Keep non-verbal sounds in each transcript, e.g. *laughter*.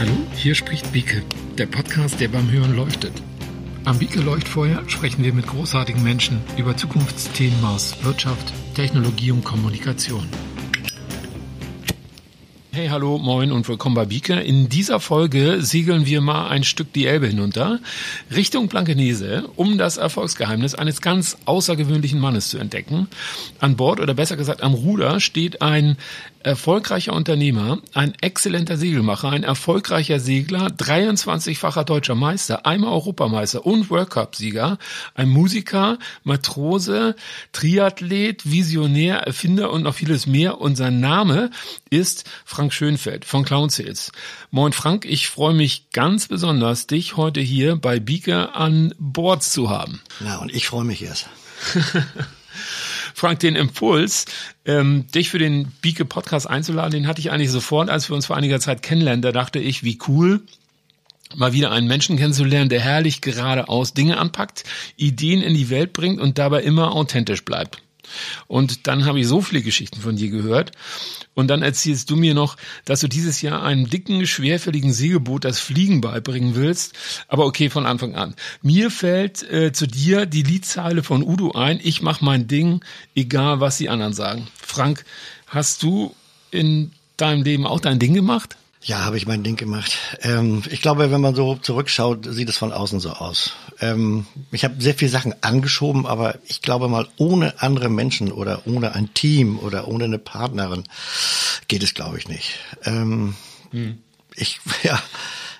Hallo, hier spricht Bieke, der Podcast, der beim Hören leuchtet. Am Bieke Leuchtfeuer sprechen wir mit großartigen Menschen über Zukunftsthemen aus Wirtschaft, Technologie und Kommunikation. Hey, hallo, moin und willkommen bei Bieke. In dieser Folge segeln wir mal ein Stück die Elbe hinunter, Richtung Blankenese, um das Erfolgsgeheimnis eines ganz außergewöhnlichen Mannes zu entdecken. An Bord oder besser gesagt am Ruder steht ein erfolgreicher Unternehmer, ein exzellenter Segelmacher, ein erfolgreicher Segler, 23-facher deutscher Meister, einmal Europameister und World Cup-Sieger, ein Musiker, Matrose, Triathlet, Visionär, Erfinder und noch vieles mehr. Und sein Name ist Frank Schönfeld von Clown Sales. Moin Frank, ich freue mich ganz besonders, dich heute hier bei Bieke an Bord zu haben. Na, und ich freue mich erst. *laughs* Frank, den Impuls, ähm, dich für den Bieke Podcast einzuladen, den hatte ich eigentlich sofort, als wir uns vor einiger Zeit kennenlernen. Da dachte ich, wie cool, mal wieder einen Menschen kennenzulernen, der herrlich geradeaus Dinge anpackt, Ideen in die Welt bringt und dabei immer authentisch bleibt. Und dann habe ich so viele Geschichten von dir gehört. Und dann erzählst du mir noch, dass du dieses Jahr einem dicken, schwerfälligen Segelboot das Fliegen beibringen willst. Aber okay, von Anfang an. Mir fällt äh, zu dir die Liedzeile von Udo ein. Ich mache mein Ding, egal was die anderen sagen. Frank, hast du in deinem Leben auch dein Ding gemacht? Ja, habe ich mein Ding gemacht. Ähm, ich glaube, wenn man so zurückschaut, sieht es von außen so aus. Ähm, ich habe sehr viele Sachen angeschoben, aber ich glaube mal, ohne andere Menschen oder ohne ein Team oder ohne eine Partnerin geht es, glaube ich, nicht. Ähm, hm. Ich, *laughs* ja,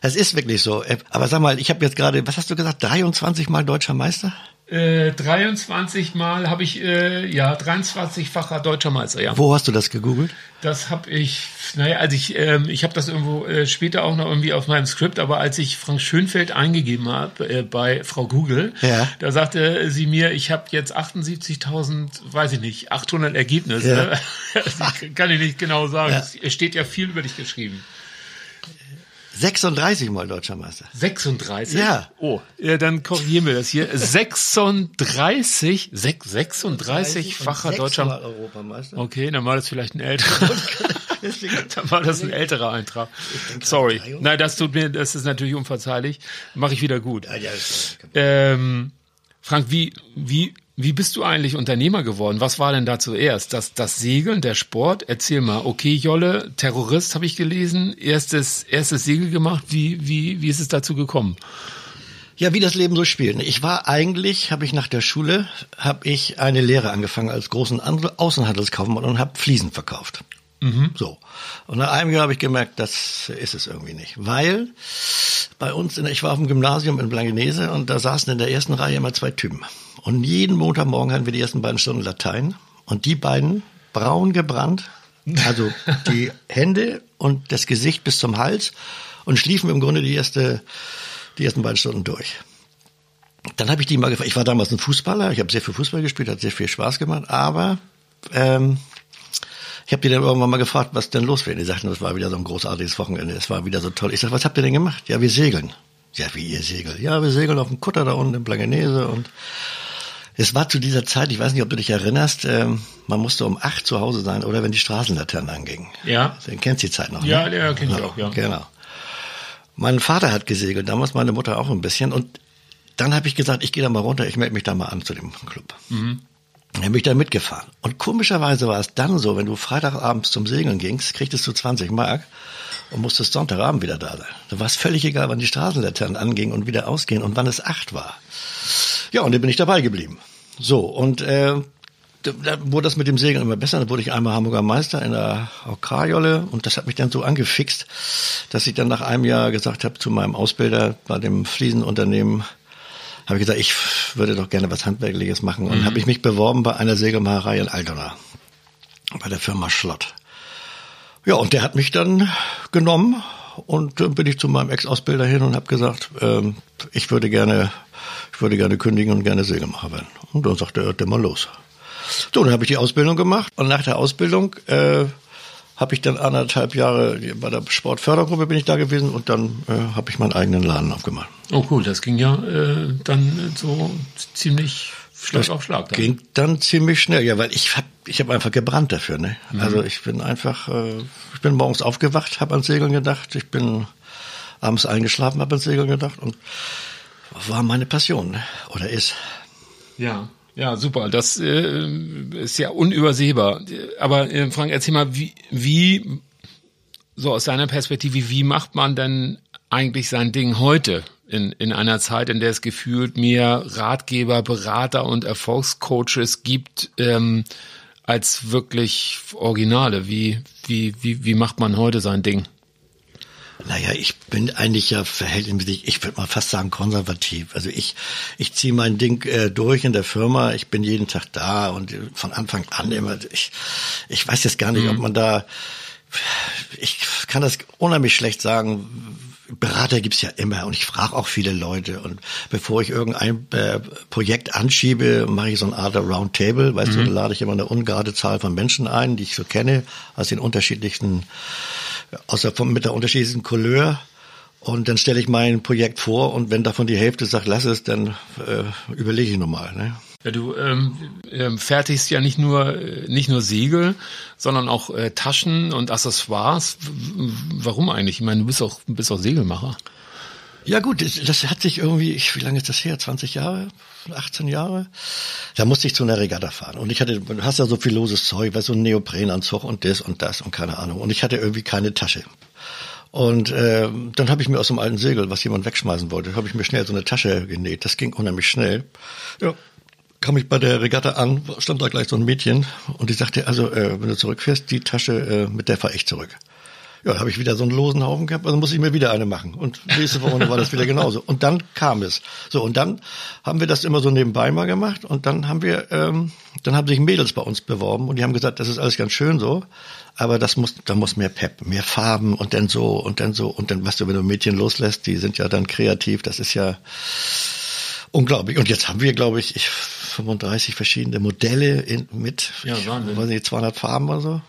es ist wirklich so. Äh, aber sag mal, ich habe jetzt gerade, was hast du gesagt, 23 Mal deutscher Meister? Äh, 23 Mal habe ich, äh, ja, 23-facher deutscher Meister, ja. Wo hast du das gegoogelt? Das habe ich, naja, also ich, ähm, ich habe das irgendwo äh, später auch noch irgendwie auf meinem Skript, aber als ich Frank Schönfeld eingegeben habe äh, bei Frau Google, ja. da sagte sie mir, ich habe jetzt 78.000, weiß ich nicht, 800 Ergebnisse. Ja. *laughs* kann ich nicht genau sagen. Ja. Es steht ja viel über dich geschrieben. 36 Mal deutscher Meister. 36? Ja. Oh, ja, dann korrigieren wir das hier. 36, 36-facher deutscher Mal Europameister. Okay, dann war das vielleicht ein älterer. *laughs* *laughs* dann war das ein älterer Eintrag. Sorry. Nein, das tut mir, das ist natürlich unverzeihlich. Mache ich wieder gut. Ähm, Frank, wie, wie wie bist du eigentlich Unternehmer geworden? Was war denn da zuerst? Das, das Segeln, der Sport? Erzähl mal. Okay, Jolle, Terrorist habe ich gelesen, erstes, erstes Segel gemacht. Wie, wie, wie ist es dazu gekommen? Ja, wie das Leben so spielt. Ich war eigentlich, habe ich nach der Schule, habe ich eine Lehre angefangen als großen Außenhandelskaufmann und habe Fliesen verkauft. Mhm. So. Und nach einem Jahr habe ich gemerkt, das ist es irgendwie nicht. Weil bei uns, in, ich war auf dem Gymnasium in Blankenese und da saßen in der ersten Reihe immer zwei Typen. Und jeden Montagmorgen hatten wir die ersten beiden Stunden Latein. Und die beiden, braun gebrannt, also die *laughs* Hände und das Gesicht bis zum Hals und schliefen im Grunde die erste, die ersten beiden Stunden durch. Dann habe ich die mal gefragt. Ich war damals ein Fußballer, ich habe sehr viel Fußball gespielt, hat sehr viel Spaß gemacht, aber ähm, ich habe die dann irgendwann mal gefragt, was denn los wäre. Die sagten, das war wieder so ein großartiges Wochenende, es war wieder so toll. Ich sag, was habt ihr denn gemacht? Ja, wir segeln. Ja, wie ihr segelt? Ja, wir segeln auf dem Kutter da unten in Blangenese und es war zu dieser Zeit, ich weiß nicht, ob du dich erinnerst, ähm, man musste um acht zu Hause sein oder wenn die Straßenlaternen angingen. Ja. Den kennst die Zeit noch. Ja, ne? der kennt ich auch, ja. Genau. Mein Vater hat gesegelt, damals meine Mutter auch ein bisschen und dann habe ich gesagt, ich gehe da mal runter, ich melde mich da mal an zu dem Club. Mhm. Dann bin ich da mitgefahren. Und komischerweise war es dann so, wenn du Freitagabends zum Segeln gingst, kriegtest du 20 Mark und musstest Sonntagabend wieder da sein. Da war es völlig egal, wann die Straßenlaternen angingen und wieder ausgehen und wann es acht war. Ja, und dann bin ich dabei geblieben. So, und äh, da wurde das mit dem Segeln immer besser. Dann wurde ich einmal Hamburger Meister in der Aukarjolle und das hat mich dann so angefixt, dass ich dann nach einem Jahr gesagt habe zu meinem Ausbilder bei dem Fliesenunternehmen, habe ich gesagt, ich würde doch gerne was Handwerkliches machen und mhm. habe ich mich beworben bei einer Segelmacherei in Altona, bei der Firma Schlott. Ja, und der hat mich dann genommen und dann bin ich zu meinem Ex-Ausbilder hin und habe gesagt, ähm, ich würde gerne ich würde gerne kündigen und gerne Segelmacher werden. Und dann sagte er, dann mal los. So, dann habe ich die Ausbildung gemacht und nach der Ausbildung äh, habe ich dann anderthalb Jahre bei der Sportfördergruppe bin ich da gewesen und dann äh, habe ich meinen eigenen Laden aufgemacht. Oh cool, das ging ja äh, dann so ziemlich Schlag das auf Schlag. Dann. Ging dann ziemlich schnell, ja, weil ich habe ich hab einfach gebrannt dafür. Ne? Mhm. Also ich bin einfach, äh, ich bin morgens aufgewacht, habe an Segeln gedacht, ich bin abends eingeschlafen, habe an Segeln gedacht und war meine Passion ne? oder ist. Ja. Ja, super. Das äh, ist ja unübersehbar. Aber äh, Frank, erzähl mal, wie, wie, so aus deiner Perspektive, wie macht man denn eigentlich sein Ding heute? In, in einer Zeit, in der es gefühlt mehr Ratgeber, Berater und Erfolgscoaches gibt, ähm, als wirklich Originale. Wie, wie, wie, wie macht man heute sein Ding? Naja, ich bin eigentlich ja verhältnismäßig, ich würde mal fast sagen konservativ. Also ich, ich ziehe mein Ding äh, durch in der Firma. Ich bin jeden Tag da und von Anfang an immer. Ich, ich weiß jetzt gar nicht, mhm. ob man da. Ich kann das unheimlich schlecht sagen. Berater gibt's ja immer und ich frage auch viele Leute. Und bevor ich irgendein äh, Projekt anschiebe, mache ich so eine Art Roundtable. Weißt mhm. du, da lade ich immer eine ungerade Zahl von Menschen ein, die ich so kenne, aus den unterschiedlichsten außer von, mit der unterschiedlichen Couleur. Und dann stelle ich mein Projekt vor und wenn davon die Hälfte sagt, lass es, dann äh, überlege ich nochmal. Ne? Ja, du ähm, ähm, fertigst ja nicht nur äh, nicht nur Segel, sondern auch äh, Taschen und Accessoires. Warum eigentlich? Ich meine, du bist auch bist auch Segelmacher. Ja gut, das, hat sich irgendwie, ich, wie lange ist das her? 20 Jahre? 18 Jahre? Da musste ich zu einer Regatta fahren. Und ich hatte, du hast ja so viel loses Zeug, weißt du, so ein Neoprenanzug und das und das und keine Ahnung. Und ich hatte irgendwie keine Tasche. Und äh, dann habe ich mir aus dem alten Segel, was jemand wegschmeißen wollte, habe ich mir schnell so eine Tasche genäht. Das ging unheimlich schnell. Ja, kam ich bei der Regatta an, stand da gleich so ein Mädchen und die sagte, also äh, wenn du zurückfährst, die Tasche, äh, mit der fahr ich zurück. Ja, habe ich wieder so einen losen Haufen gehabt, also muss ich mir wieder eine machen. Und nächste Woche war das wieder genauso. Und dann kam es. So, und dann haben wir das immer so nebenbei mal gemacht. Und dann haben wir, ähm, dann haben sich Mädels bei uns beworben und die haben gesagt, das ist alles ganz schön so, aber das muss, da muss mehr Pep, mehr Farben und dann so und dann so und dann, weißt du, wenn du Mädchen loslässt, die sind ja dann kreativ, das ist ja unglaublich. Und jetzt haben wir, glaube ich, 35 verschiedene Modelle in, mit, ja, Wahnsinn. weiß nicht, 200 Farben oder so.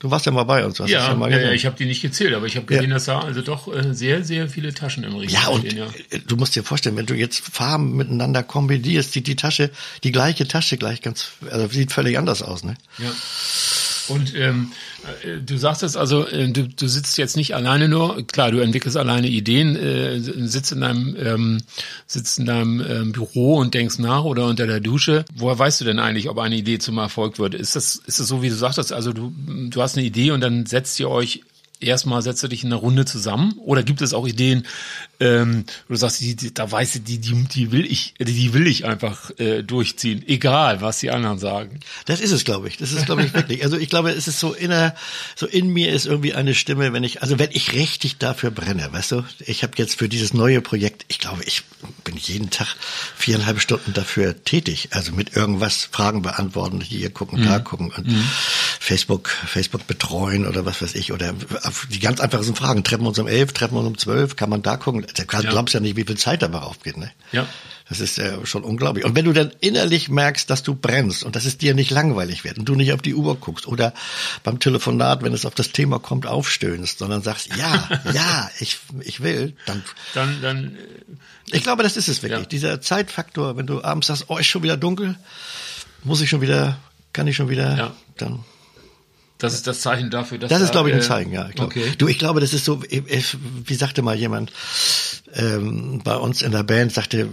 Du warst ja mal bei uns. ja, ja, mal ja, ich habe die nicht gezählt, aber ich habe gesehen, ja. dass da also doch äh, sehr, sehr viele Taschen im Regal ja, und stehen. Ja, du musst dir vorstellen, wenn du jetzt Farben miteinander kombinierst, sieht die Tasche, die gleiche Tasche gleich ganz, also sieht völlig anders aus, ne? Ja. Und ähm, äh, du sagst es also, äh, du, du sitzt jetzt nicht alleine nur, klar, du entwickelst alleine Ideen, äh, sitzt in deinem, ähm, sitzt in deinem ähm, Büro und denkst nach oder unter der Dusche. Woher weißt du denn eigentlich, ob eine Idee zum Erfolg wird? Ist das, ist das so, wie du sagtest, also du, du hast eine Idee und dann setzt ihr euch erstmal setzt du dich in einer Runde zusammen oder gibt es auch Ideen, ähm, du sagst, die, die, da weißt du, die, die, die will ich, die, die will ich einfach äh, durchziehen, egal was die anderen sagen. Das ist es, glaube ich. Das ist, glaube ich, wirklich. Also ich glaube, es ist so inner, so in mir ist irgendwie eine Stimme, wenn ich, also wenn ich richtig dafür brenne, weißt du, ich habe jetzt für dieses neue Projekt, ich glaube, ich bin jeden Tag viereinhalb Stunden dafür tätig, also mit irgendwas Fragen beantworten, hier gucken, mhm. da gucken und mhm. Facebook, Facebook betreuen oder was weiß ich oder die ganz einfachen Fragen. Treffen wir uns um elf, treffen wir uns um zwölf, kann man da gucken? Du glaubst ja nicht, wie viel Zeit dabei aufgeht, ne? Ja. Das ist äh, schon unglaublich. Und wenn du dann innerlich merkst, dass du brennst und dass es dir nicht langweilig wird und du nicht auf die Uhr guckst oder beim Telefonat, wenn es auf das Thema kommt, aufstöhnst, sondern sagst, ja, *laughs* ja, ich, ich will, dann, dann, dann, äh, ich glaube, das ist es wirklich. Ja. Dieser Zeitfaktor, wenn du abends sagst, oh, ist schon wieder dunkel, muss ich schon wieder, kann ich schon wieder, ja. dann das ist das Zeichen dafür, dass. Das ist, glaube ich, ein äh, Zeichen, ja. Ich glaub. Okay. Du, ich glaube, das ist so, wie sagte mal jemand ähm, bei uns in der Band, sagte,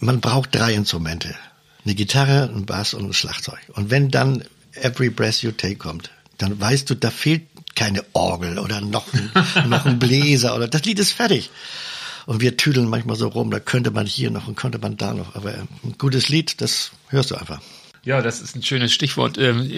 man braucht drei Instrumente. Eine Gitarre, ein Bass und ein Schlagzeug. Und wenn dann Every Breath You Take kommt, dann weißt du, da fehlt keine Orgel oder noch ein, *laughs* noch ein Bläser oder das Lied ist fertig. Und wir tüdeln manchmal so rum, da könnte man hier noch und könnte man da noch. Aber ein gutes Lied, das hörst du einfach. Ja, das ist ein schönes Stichwort, ähm,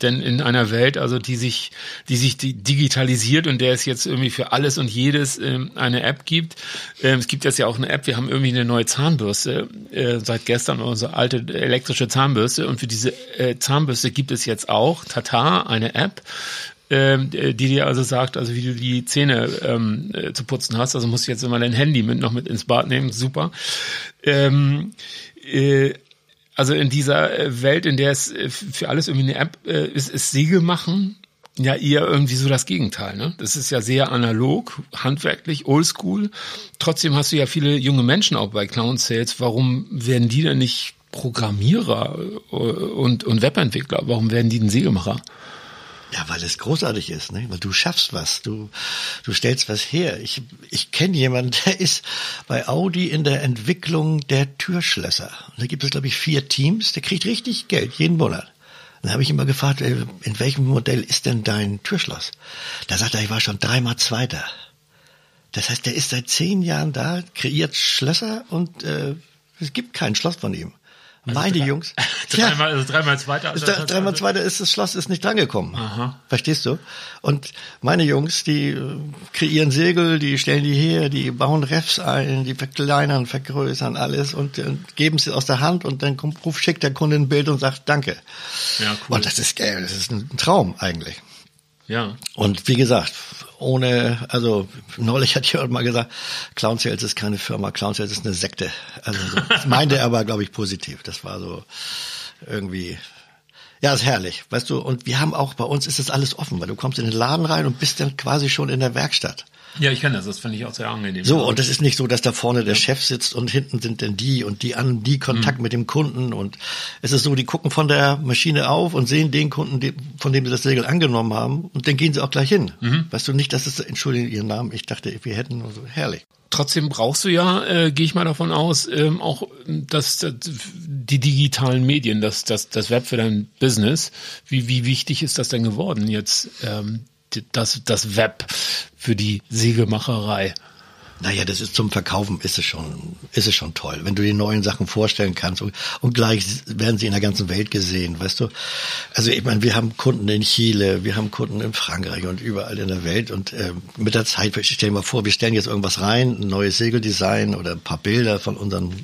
denn in einer Welt, also die sich, die sich digitalisiert und der es jetzt irgendwie für alles und jedes ähm, eine App gibt. Ähm, es gibt jetzt ja auch eine App. Wir haben irgendwie eine neue Zahnbürste äh, seit gestern unsere alte elektrische Zahnbürste und für diese äh, Zahnbürste gibt es jetzt auch Tata eine App, ähm, die dir also sagt, also wie du die Zähne ähm, äh, zu putzen hast. Also musst du jetzt immer dein Handy mit noch mit ins Bad nehmen. Super. Ähm, äh, also in dieser äh, Welt, in der es äh, für alles irgendwie eine App äh, ist, ist Siegel machen ja eher irgendwie so das Gegenteil. Ne? Das ist ja sehr analog, handwerklich, oldschool. Trotzdem hast du ja viele junge Menschen auch bei Clown Sales. Warum werden die denn nicht Programmierer und, und Webentwickler? Warum werden die denn Segelmacher? Ja, weil es großartig ist, ne? weil du schaffst was, du, du stellst was her. Ich, ich kenne jemanden, *laughs* der ist bei Audi in der Entwicklung der Türschlösser. Und da gibt es, glaube ich, vier Teams, der kriegt richtig Geld, jeden Monat. Dann habe ich immer gefragt, äh, in welchem Modell ist denn dein Türschloss? Da sagt er, ich war schon dreimal Zweiter. Das heißt, der ist seit zehn Jahren da, kreiert Schlösser und äh, es gibt kein Schloss von ihm. Also Meine drei, Jungs. *laughs* Dreimal, also dreimal zweiter. Also dreimal also zweiter ist das Schloss ist nicht drangekommen. Aha. Verstehst du? Und meine Jungs, die äh, kreieren Segel, die stellen die her, die bauen Refs ein, die verkleinern, vergrößern alles und, und äh, geben sie aus der Hand und dann kommt, schickt der Kunde ein Bild und sagt Danke. Ja, cool. Und das ist geil, das ist ein Traum eigentlich. Ja. Und wie gesagt, ohne, also neulich hat jemand mal gesagt, Clown Sales ist keine Firma, Clown Sales ist eine Sekte. Also so, das *laughs* meinte er aber, glaube ich, positiv. Das war so irgendwie, ja, ist herrlich, weißt du. Und wir haben auch, bei uns ist das alles offen, weil du kommst in den Laden rein und bist dann quasi schon in der Werkstatt. Ja, ich kenne das, das finde ich auch sehr angenehm. So, und das ist nicht so, dass da vorne der. Chef sitzt und hinten sind denn die und die an, die Kontakt mhm. mit dem Kunden und es ist so, die gucken von der Maschine auf und sehen den Kunden, von dem sie das Segel angenommen haben und dann gehen sie auch gleich hin. Mhm. Weißt du nicht, dass es, entschuldigen Ihren Namen, ich dachte, wir hätten, also herrlich. Trotzdem brauchst du ja, äh, gehe ich mal davon aus, ähm, auch dass, dass die digitalen Medien, das, das, das Web für dein Business. Wie, wie wichtig ist das denn geworden jetzt? Ähm, das, das Web für die Siegelmacherei? Naja, das ist zum Verkaufen ist es schon, ist es schon toll, wenn du die neuen Sachen vorstellen kannst und, und gleich werden sie in der ganzen Welt gesehen, weißt du? Also ich meine, wir haben Kunden in Chile, wir haben Kunden in Frankreich und überall in der Welt und äh, mit der Zeit, stell dir mal vor, wir stellen jetzt irgendwas rein, ein neues Segeldesign oder ein paar Bilder von unseren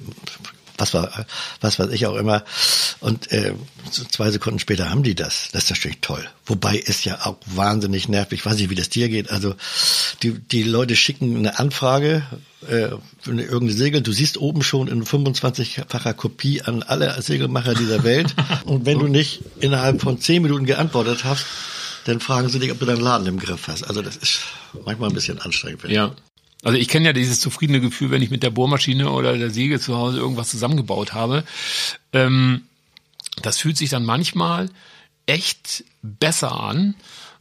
was war, was weiß ich auch immer. Und äh, zwei Sekunden später haben die das. Das ist natürlich toll. Wobei es ja auch wahnsinnig nervig, ich weiß nicht, wie das dir geht. Also die, die Leute schicken eine Anfrage äh, für eine, irgendeine Segel. Du siehst oben schon in 25-facher Kopie an alle Segelmacher dieser Welt. *laughs* Und wenn du nicht innerhalb von zehn Minuten geantwortet hast, dann fragen sie dich, ob du deinen Laden im Griff hast. Also das ist manchmal ein bisschen anstrengend. Ja, also ich kenne ja dieses zufriedene Gefühl, wenn ich mit der Bohrmaschine oder der Säge zu Hause irgendwas zusammengebaut habe. Ähm, das fühlt sich dann manchmal echt besser an,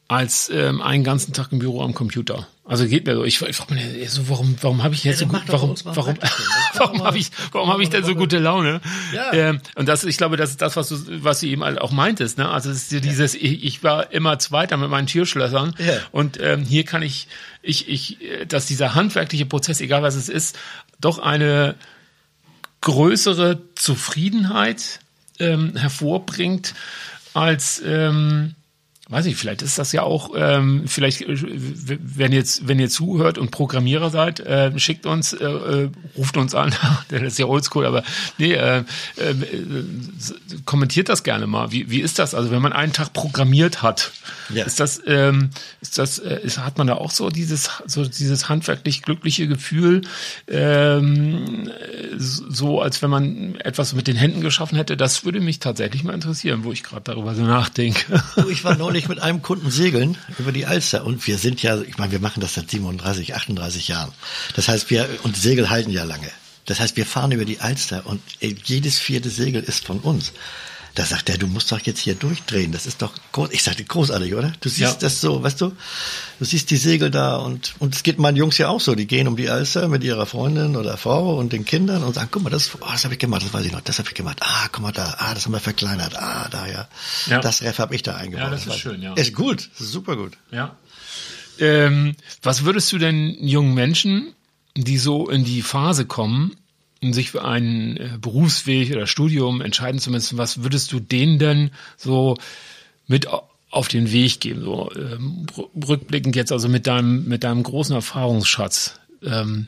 als ähm, einen ganzen Tag im Büro am Computer. Also geht mir so. Ich, ich frage mich so, warum, warum habe ich jetzt ja, so gut, warum, warum, *laughs* warum habe ich, warum habe ich denn so gute Laune? Ja. Ähm, und das, ich glaube, das ist das, was du, was du eben auch meintest. Ne? Also es ist dieses, ich, ich war immer Zweiter mit meinen Türschlössern ja. und ähm, hier kann ich, ich, ich, dass dieser handwerkliche Prozess, egal was es ist, doch eine größere Zufriedenheit ähm, hervorbringt als ähm, weiß ich, vielleicht ist das ja auch, ähm, vielleicht, äh, wenn jetzt, wenn ihr zuhört und Programmierer seid, äh, schickt uns, äh, äh, ruft uns an, *laughs* das ist ja oldschool, aber nee, äh, äh, kommentiert das gerne mal. Wie, wie ist das? Also wenn man einen Tag programmiert hat, ja. ist das, ähm, ist das, äh, ist, hat man da auch so dieses, so dieses handwerklich glückliche Gefühl, ähm, so als wenn man etwas mit den Händen geschaffen hätte? Das würde mich tatsächlich mal interessieren, wo ich gerade darüber so nachdenke. Ich war neulich mit einem Kunden segeln über die Alster und wir sind ja, ich meine, wir machen das seit 37, 38 Jahren. Das heißt, wir, und Segel halten ja lange. Das heißt, wir fahren über die Alster und jedes vierte Segel ist von uns. Da sagt er, du musst doch jetzt hier durchdrehen. Das ist doch groß. Ich sagte, großartig, oder? Du siehst ja. das so, weißt du? Du siehst die Segel da und, und es geht meinen Jungs ja auch so. Die gehen um die Alster mit ihrer Freundin oder Frau und den Kindern und sagen, guck mal, das, oh, das habe ich gemacht, das weiß ich noch, das habe ich gemacht. Ah, guck mal da, ah, das haben wir verkleinert. Ah, da ja. ja. Das Ref habe ich da eingebaut. Ja, das, das ist schön, ja. Ist gut, das ist super gut. Ja. Ähm, was würdest du denn jungen Menschen, die so in die Phase kommen, sich für einen äh, Berufsweg oder Studium entscheiden zu müssen, was würdest du denen denn so mit auf den Weg geben? So ähm, rückblickend jetzt also mit deinem mit deinem großen Erfahrungsschatz. Ähm,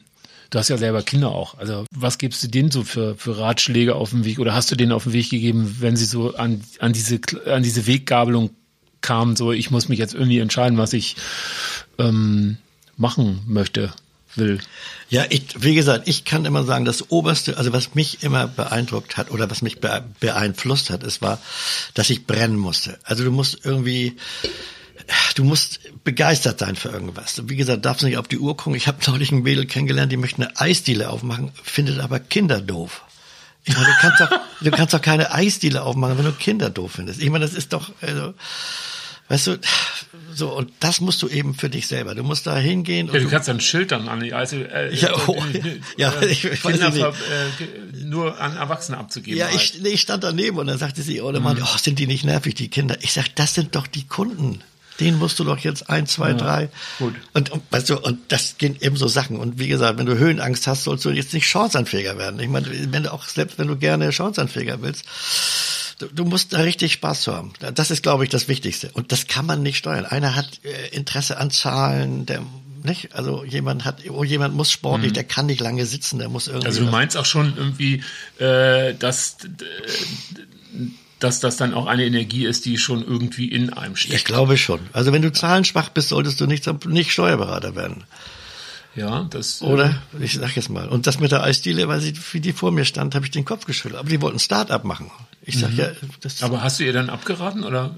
du hast ja selber Kinder auch. Also was gibst du denen so für für Ratschläge auf dem Weg oder hast du denen auf den Weg gegeben, wenn sie so an an diese an diese Weggabelung kamen? So ich muss mich jetzt irgendwie entscheiden, was ich ähm, machen möchte will. Ja, ich, wie gesagt, ich kann immer sagen, das Oberste, also was mich immer beeindruckt hat oder was mich beeinflusst hat, es war, dass ich brennen musste. Also du musst irgendwie, du musst begeistert sein für irgendwas. Wie gesagt, darfst nicht auf die Uhr gucken. Ich habe *laughs* neulich ein Mädel kennengelernt, die möchte eine Eisdiele aufmachen, findet aber Kinder doof. Ich meine, du kannst doch, du kannst doch keine Eisdiele aufmachen, wenn du Kinder doof findest. Ich meine, das ist doch, also, Weißt du, so, und das musst du eben für dich selber. Du musst da hingehen. Ja, du kannst dann an die, also, *laughs* äh, ja, oh, äh, ja, äh, ich, ich weiß nicht. äh, nur an Erwachsene abzugeben. Ja, halt. ich, nee, ich stand daneben und dann sagte sie, oh, Mann, oh, sind die nicht nervig, die Kinder? Ich sag, das sind doch die Kunden. Den musst du doch jetzt ein, zwei, drei. gut. Und, und, weißt du, und das gehen eben so Sachen. Und wie gesagt, wenn du Höhenangst hast, sollst du jetzt nicht Chanceanfähiger werden. Ich meine, wenn du auch, selbst wenn du gerne Chanceanfähiger willst, du, du musst da richtig Spaß zu haben. Das ist, glaube ich, das Wichtigste. Und das kann man nicht steuern. Einer hat äh, Interesse an Zahlen, der, nicht? Also jemand hat, oh, jemand muss sportlich, der kann nicht lange sitzen, der muss irgendwie. Also du meinst auch schon irgendwie, äh, dass, dass das dann auch eine Energie ist, die schon irgendwie in einem steckt. Ich glaube schon. Also wenn du zahlenschwach bist, solltest du nicht, nicht Steuerberater werden. Ja, das. äh, Oder? Ich sag jetzt mal. Und das mit der Eisdiele, weil sie, wie die vor mir stand, habe ich den Kopf geschüttelt. Aber die wollten Start-up machen. Ich sag ja, das. Aber hast du ihr dann abgeraten oder?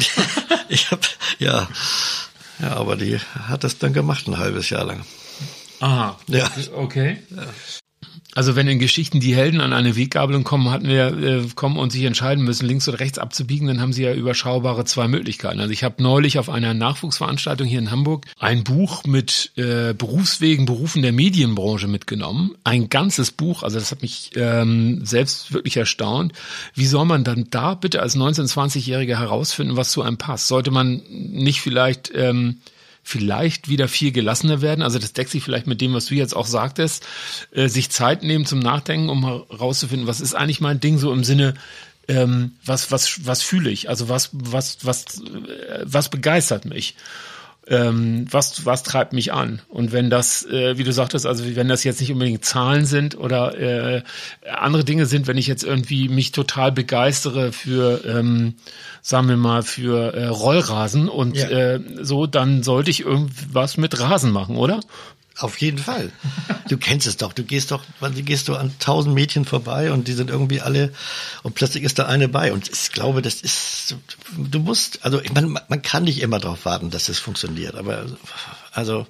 *laughs* ich hab, ja. Ja, aber die hat das dann gemacht ein halbes Jahr lang. Aha. Ja. Okay. Also wenn in Geschichten die Helden an eine Weggabelung kommen, hatten wir äh, kommen und sich entscheiden müssen, links oder rechts abzubiegen, dann haben sie ja überschaubare zwei Möglichkeiten. Also ich habe neulich auf einer Nachwuchsveranstaltung hier in Hamburg ein Buch mit äh, Berufswegen, Berufen der Medienbranche mitgenommen. Ein ganzes Buch, also das hat mich ähm, selbst wirklich erstaunt. Wie soll man dann da bitte als 19-, 20-Jähriger herausfinden, was zu einem passt? Sollte man nicht vielleicht ähm, vielleicht wieder viel gelassener werden. Also das deckt sich vielleicht mit dem, was du jetzt auch sagtest, äh, sich Zeit nehmen zum Nachdenken, um herauszufinden, was ist eigentlich mein Ding so im Sinne, ähm, was was was fühle ich? Also was was was äh, was begeistert mich? Ähm, was was treibt mich an? Und wenn das, äh, wie du sagtest, also wenn das jetzt nicht unbedingt Zahlen sind oder äh, andere Dinge sind, wenn ich jetzt irgendwie mich total begeistere für ähm, sagen wir mal, für äh, Rollrasen und Ja. äh, so, dann sollte ich irgendwas mit Rasen machen, oder? Auf jeden Fall. Du kennst es doch. Du gehst doch, wann gehst du an tausend Mädchen vorbei und die sind irgendwie alle und plötzlich ist da eine bei. Und ich glaube, das ist, du musst, also ich meine, man kann nicht immer darauf warten, dass es funktioniert. Aber also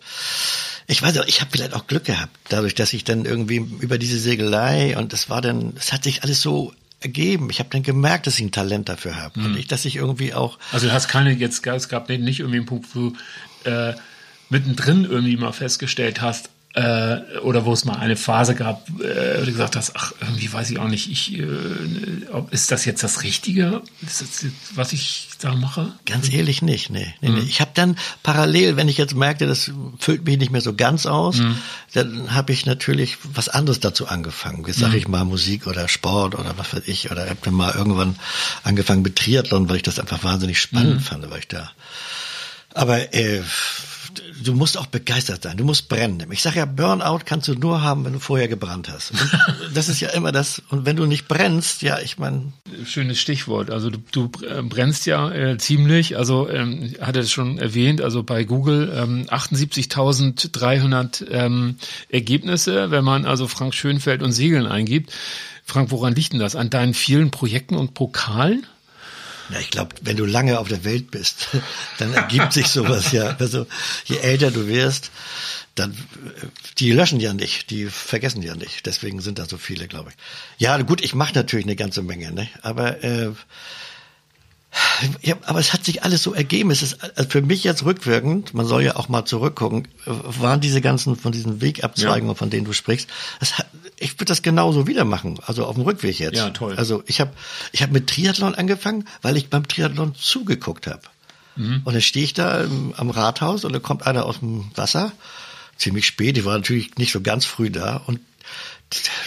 ich weiß auch, ich habe vielleicht auch Glück gehabt, dadurch, dass ich dann irgendwie über diese Segelei und es war dann, es hat sich alles so ergeben. Ich habe dann gemerkt, dass ich ein Talent dafür habe und ich, dass ich irgendwie auch Also du hast keine, jetzt es gab nicht irgendwie einen Punkt, wo du äh, mittendrin irgendwie mal festgestellt hast, äh, oder wo es mal eine Phase gab, äh, wo du gesagt hast, ach, irgendwie weiß ich auch nicht, ich, äh, ob, ist das jetzt das Richtige, das jetzt, was ich da mache? Ganz ehrlich nicht, nee. nee, nee. Ich habe dann parallel, wenn ich jetzt merkte, das füllt mich nicht mehr so ganz aus, dann habe ich natürlich was anderes dazu angefangen. Jetzt sage ich mal Musik oder Sport oder was weiß ich. Oder habe dann mal irgendwann angefangen mit Triathlon, weil ich das einfach wahnsinnig spannend fand, weil ich da. Aber äh, du musst auch begeistert sein, du musst brennen. Ich sage ja, Burnout kannst du nur haben, wenn du vorher gebrannt hast. Und *laughs* das ist ja immer das. Und wenn du nicht brennst, ja, ich meine, Schönes Stichwort. Also du, du äh, brennst ja äh, ziemlich. Also ähm, ich hatte es schon erwähnt. Also bei Google ähm, 78.300 ähm, Ergebnisse, wenn man also Frank Schönfeld und Segeln eingibt. Frank, woran liegt denn das? An deinen vielen Projekten und Pokalen? Ja, ich glaube, wenn du lange auf der Welt bist, *laughs* dann ergibt sich sowas ja. Also je älter du wirst, dann die löschen ja nicht, die vergessen ja nicht. Deswegen sind da so viele, glaube ich. Ja, gut, ich mache natürlich eine ganze Menge, ne? Aber äh, ja, aber es hat sich alles so ergeben. Es ist also für mich jetzt rückwirkend, man soll ja auch mal zurückgucken, waren diese ganzen von diesen Wegabzweigungen, von denen du sprichst, es hat, ich würde das genauso wieder machen, also auf dem Rückweg jetzt. Ja, toll. Also ich habe ich hab mit Triathlon angefangen, weil ich beim Triathlon zugeguckt habe. Und dann stehe ich da ähm, am Rathaus und da kommt einer aus dem Wasser, ziemlich spät, ich war natürlich nicht so ganz früh da und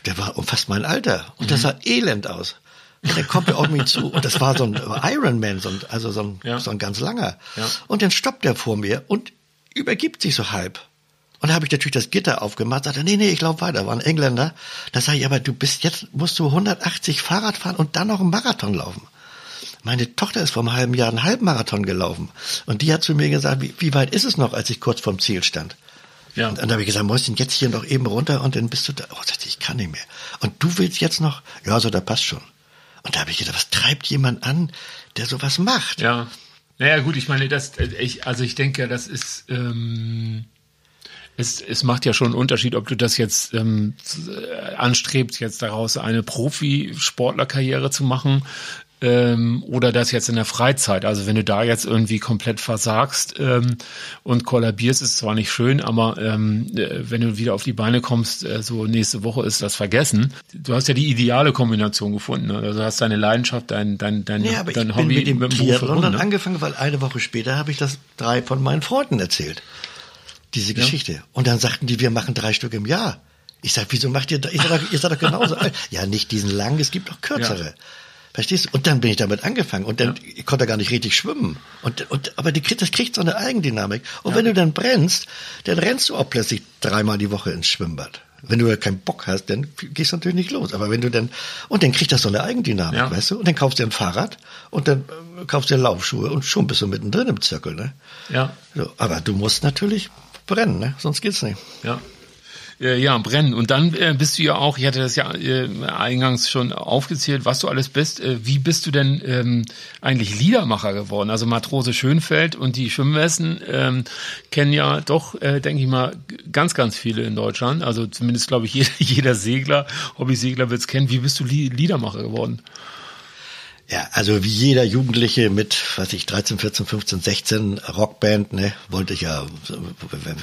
der war um fast mein Alter und das sah elend aus. Und dann kommt auf mich zu und das war so ein Ironman, so ein, also so ein, Ja. so ein ganz langer. Ja. Und dann stoppt er vor mir und übergibt sich so halb. Und da habe ich natürlich das Gitter aufgemacht, sagte, nee, nee, ich laufe weiter, war ein Engländer. Da sage ich, aber du bist jetzt, musst du 180 Fahrrad fahren und dann noch einen Marathon laufen. Meine Tochter ist vor einem halben Jahr einen Halbmarathon gelaufen. Und die hat zu mir gesagt, wie, wie weit ist es noch, als ich kurz vorm Ziel stand? Ja. Und dann habe ich gesagt, Mäuschen, jetzt hier noch eben runter und dann bist du da. Oh, sagte ich, ich kann nicht mehr. Und du willst jetzt noch? Ja, so, da passt schon. Und da habe ich gedacht, was treibt jemand an, der sowas macht? Ja. Naja, gut, ich meine, das, äh, ich, also ich denke, das ist, ähm, es, es macht ja schon einen Unterschied, ob du das jetzt ähm, äh, anstrebst, jetzt daraus eine Profisportlerkarriere zu machen ähm, oder das jetzt in der Freizeit. Also wenn du da jetzt irgendwie komplett versagst ähm, und kollabierst, ist zwar nicht schön, aber ähm, äh, wenn du wieder auf die Beine kommst, äh, so nächste Woche ist das vergessen. Du hast ja die ideale Kombination gefunden. Ne? Also du hast deine Leidenschaft, dein, dein, dein, ja, aber dein ich Hobby bin mit dem mit Triathlon dann ne? angefangen, weil eine Woche später habe ich das drei von meinen Freunden erzählt. Diese Geschichte. Und dann sagten die, wir machen drei Stück im Jahr. Ich sag, wieso macht ihr da? Ihr seid doch, ihr seid doch genauso alt. *laughs* Ja, nicht diesen langen, es gibt auch kürzere. Ja. Verstehst du? Und dann bin ich damit angefangen und dann ich konnte gar nicht richtig schwimmen. Und, und aber die, das kriegt so eine Eigendynamik. Und wenn du dann brennst, dann rennst du auch plötzlich dreimal die Woche ins Schwimmbad. Wenn du ja keinen Bock hast, dann gehst du natürlich nicht los. Aber wenn du dann und dann kriegt das so eine Eigendynamik, Ja. weißt du? Und dann kaufst du dir ein Fahrrad und dann äh, kaufst du dir Laufschuhe und schon bist du mittendrin im Zirkel, ne? Ja. So, aber du musst natürlich brennen, ne? Sonst geht's nicht. Ja. Äh, Ja, brennen. Und dann äh, bist du ja auch, ich hatte das ja äh, eingangs schon aufgezählt, was du alles bist. Wie bist du denn ähm, eigentlich Liedermacher geworden? Also Matrose Schönfeld und die Schwimmwesten ähm, kennen ja doch, äh, denke ich mal, ganz, ganz viele in Deutschland. Also zumindest, glaube ich, jeder, *laughs* jeder Segler, Hobbysegler wird's kennen. Wie bist du Li Liedermacher geworden? Ja, also wie jeder Jugendliche mit, weiß ich, 13, 14, 15, 16 Rockband, ne, wollte ich ja so-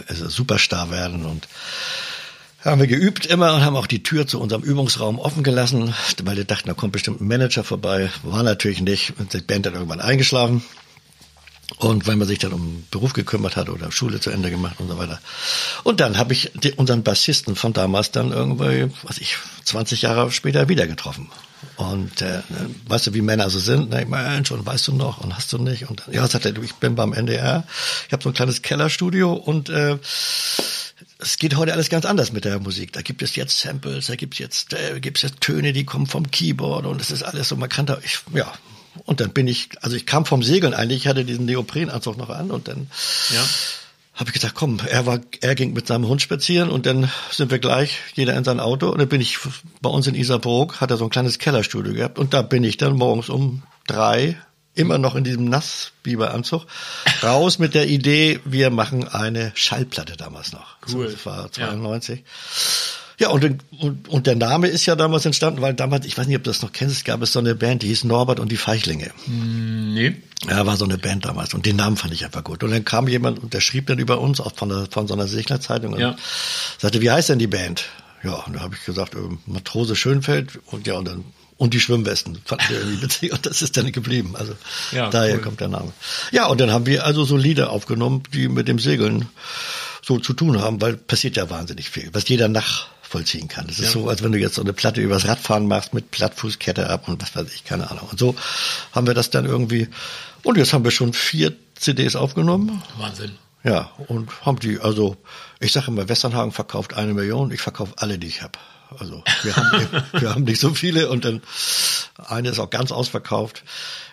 also Superstar werden und haben wir geübt immer und haben auch die Tür zu unserem Übungsraum offen gelassen, weil wir dachten, da kommt bestimmt ein Manager vorbei. War natürlich nicht. Und die Band hat irgendwann eingeschlafen. Und weil man sich dann um Beruf gekümmert hat oder Schule zu Ende gemacht und so weiter. Und dann habe ich unseren Bassisten von damals dann irgendwie, was ich, 20 Jahre später wieder getroffen. Und äh, weißt du, wie Männer so sind? Ne? Ich meine, schon weißt du noch und hast du nicht? Und ja, sagt er, du, ich bin beim NDR. Ich habe so ein kleines Kellerstudio und äh, es geht heute alles ganz anders mit der Musik. Da gibt es jetzt Samples, da gibt es jetzt, äh, gibt's jetzt Töne, die kommen vom Keyboard und es ist alles so markanter. Ich, ja, und dann bin ich, also ich kam vom Segeln eigentlich, ich hatte diesen Neoprenanzug noch an und dann Ja. Habe ich gesagt, komm, er war, er ging mit seinem Hund spazieren und dann sind wir gleich, jeder in sein Auto und dann bin ich bei uns in Isarburg, hat er so ein kleines Kellerstudio gehabt und da bin ich dann morgens um drei immer noch in diesem Nassbiberanzug *laughs* raus mit der Idee, wir machen eine Schallplatte damals noch. Cool. Das war 92. Ja, und, und, und der Name ist ja damals entstanden, weil damals, ich weiß nicht, ob du das noch kennst, gab es so eine Band, die hieß Norbert und die Feichlinge. Nee. Ja, war so eine Band damals und den Namen fand ich einfach gut. Und dann kam jemand und der schrieb dann über uns, auch von, der, von so einer Seglerzeitung und Ja. sagte, wie heißt denn die Band? Ja, und da habe ich gesagt, äh, Matrose Schönfeld und ja, und dann und die Schwimmwesten *laughs* fanden wir irgendwie witzig und das ist dann geblieben. Also Ja, daher cool. kommt der Name. Ja, und dann haben wir also so Lieder aufgenommen, die mit dem Segeln so zu tun haben, weil passiert ja wahnsinnig viel, was jeder nachvollziehen kann. Das ist Ja. so, als wenn du jetzt so eine Platte übers Radfahren machst mit Plattfußkette ab und was weiß ich, keine Ahnung. Und so haben wir das dann irgendwie, und jetzt haben wir schon vier CDs aufgenommen. Wahnsinn. Ja, und haben die, also ich sage immer, Westernhagen verkauft eine Million, ich verkaufe alle, die ich habe. Also wir haben, *laughs* wir haben nicht so viele und dann eine ist auch ganz ausverkauft.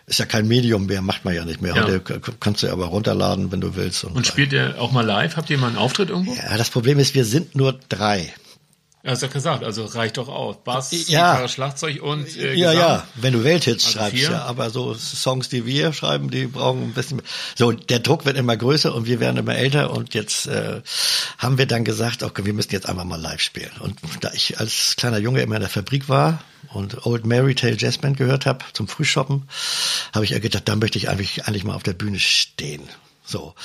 Ist ja kein Medium mehr, macht man ja nicht mehr. Ja. Heute kannst du aber runterladen, wenn du willst. Und spielt ihr auch mal live? Habt ihr mal einen Auftritt irgendwo? ja, das Problem ist, wir sind nur drei. Ja, hast du ja gesagt, also reicht doch aus. Bass, Ja. Gitarre, Schlagzeug und äh, Ja, Gesang. ja, wenn du Welthits Also schreibst, vier? ja, aber so Songs, die wir schreiben, die brauchen ein bisschen mehr. So, der Druck wird immer größer und wir werden immer älter und jetzt äh, haben wir dann gesagt, okay, wir müssen jetzt einfach mal live spielen. Und da ich als kleiner Junge immer in der Fabrik war und Old Mary Tale Jazz Band gehört habe zum Frühshoppen, habe ich ja gedacht, da möchte ich eigentlich, eigentlich mal auf der Bühne stehen. So,